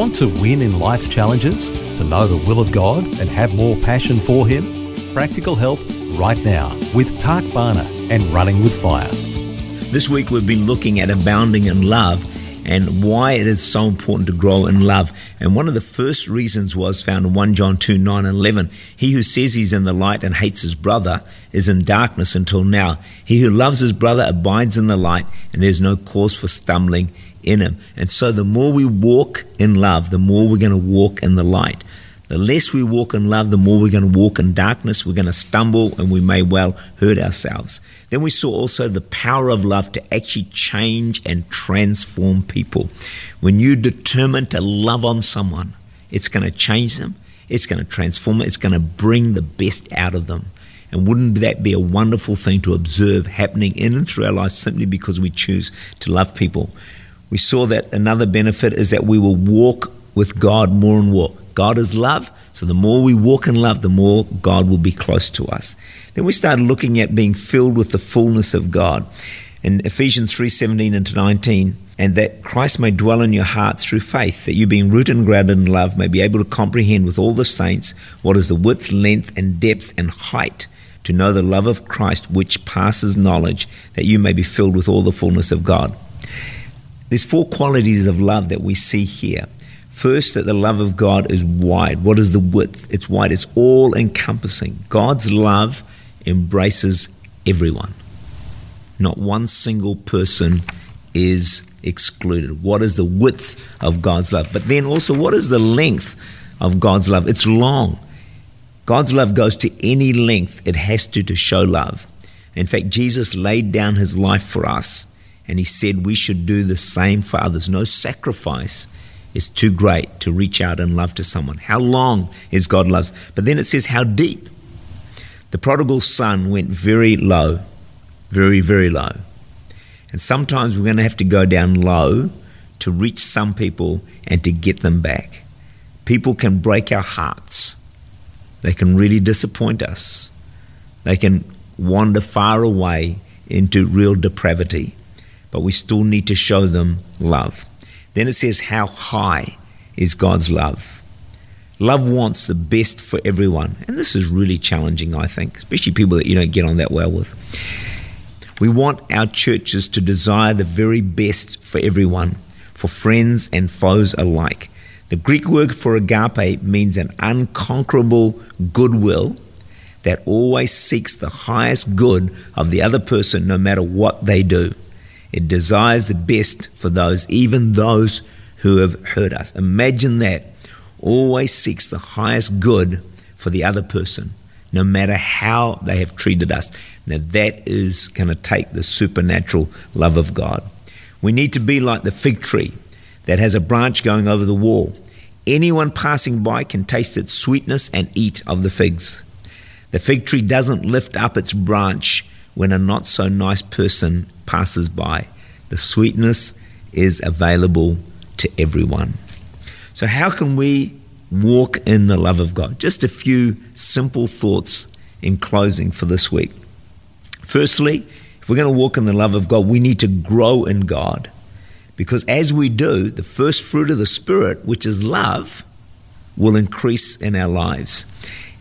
Want to win in life's challenges? To know the will of God and have more passion for Him? Practical help right now with Tak Bhana and Running with Fire. This week we've been looking at abounding in love and why it is so important to grow in love. And one of the first reasons was found in 1 John 2 9 and 11. He who says he's in the light and hates his brother is in darkness until now. He who loves his brother abides in the light, and there's no cause for stumbling in him. And so the more we walk in love, the more we're going to walk in the light. The less we walk in love, the more we're going to walk in darkness. We're going to stumble and we may well hurt ourselves. Then we saw also the power of love to actually change and transform people. When you determine to love on someone, it's going to change them, it's going to transform them, it's going to bring the best out of them. And wouldn't that be a wonderful thing to observe happening in and through our lives simply because we choose to love people? We saw that another benefit is that we will walk with God more and more. God is love, so the more we walk in love, the more God will be close to us. Then we started looking at being filled with the fullness of God. In Ephesians 3:17 and 19, and that Christ may dwell in your hearts through faith, that you being rooted and grounded in love may be able to comprehend with all the saints what is the width, length, and depth and height, to know the love of Christ which passes knowledge, that you may be filled with all the fullness of God. There's four qualities of love that we see here. First, that the love of God is wide. What is the width? It's wide, it's all encompassing. God's love embraces everyone. Not one single person is excluded. What is the width of God's love? But then also, what is the length of God's love? It's long. God's love goes to any length it has to to show love. In fact, Jesus laid down his life for us and he said we should do the same for others. No sacrifice is too great to reach out and love to someone. How long is God loves? But then it says how deep. The prodigal son went very low, very, very low. And sometimes we're going to have to go down low to reach some people and to get them back. People can break our hearts. They can really disappoint us. They can wander far away into real depravity but we still need to show them love. Then it says, How high is God's love? Love wants the best for everyone. And this is really challenging, I think, especially people that you don't get on that well with. We want our churches to desire the very best for everyone, for friends and foes alike. The Greek word for agape means an unconquerable goodwill that always seeks the highest good of the other person no matter what they do. It desires the best for those, even those who have hurt us. Imagine that. Always seeks the highest good for the other person, no matter how they have treated us. Now, that is going to take the supernatural love of God. We need to be like the fig tree that has a branch going over the wall. Anyone passing by can taste its sweetness and eat of the figs. The fig tree doesn't lift up its branch when a not so nice person passes by. The sweetness is available to everyone. So, how can we walk in the love of God? Just a few simple thoughts in closing for this week. Firstly, if we're going to walk in the love of God, we need to grow in God. Because as we do, the first fruit of the Spirit, which is love, will increase in our lives.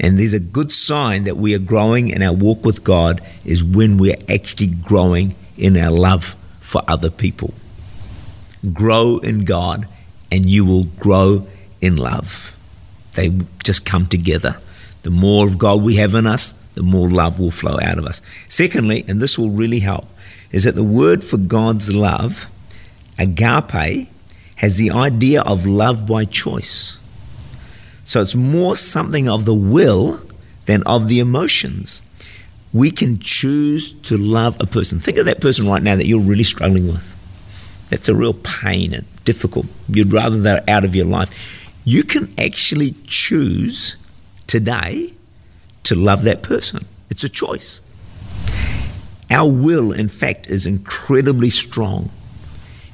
And there's a good sign that we are growing in our walk with God is when we're actually growing in our love for other people. Grow in God, and you will grow in love. They just come together. The more of God we have in us, the more love will flow out of us. Secondly, and this will really help, is that the word for God's love, agape, has the idea of love by choice. So it's more something of the will than of the emotions. We can choose to love a person. Think of that person right now that you're really struggling with. that's a real pain and difficult. You'd rather they're out of your life. You can actually choose today to love that person. It's a choice. Our will, in fact, is incredibly strong,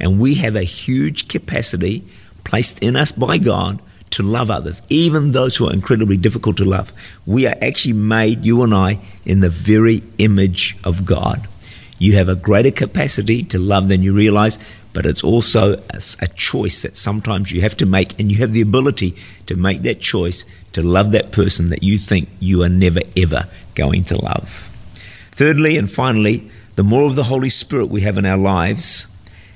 and we have a huge capacity placed in us by God to love others, even those who are incredibly difficult to love. We are actually made, you and I, in the very image of God. You have a greater capacity to love than you realize, but it's also a, a, choice that sometimes you have to make, and you have the ability to make that choice to love that person that you think you are never ever going to love. Thirdly and finally, the more of the Holy Spirit we have in our lives,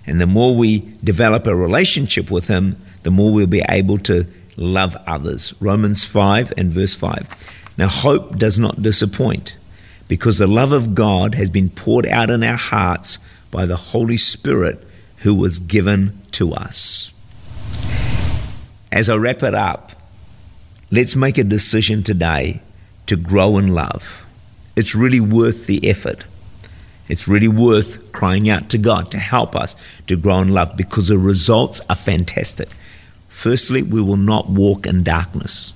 and the more we develop a relationship with Him, the more we'll be able to love others. Romans 5 and verse 5. Now, hope does not disappoint because the love of God has been poured out in our hearts by the Holy Spirit who was given to us. As I wrap it up, let's make a decision today to grow in love. It's really worth the effort. It's really worth crying out to God to help us to grow in love because the results are fantastic. Firstly, we will not walk in darkness,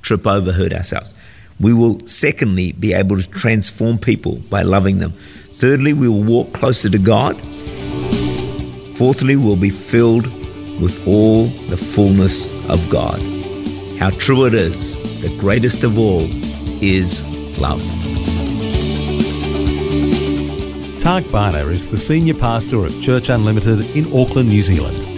trip over, hurt ourselves. We will, secondly, be able to transform people by loving them. Thirdly, we will walk closer to God. Fourthly, we'll be filled with all the fullness of God. How true it is, the greatest of all is love. Tak Bhana is the Senior Pastor of Church Unlimited in Auckland, New Zealand.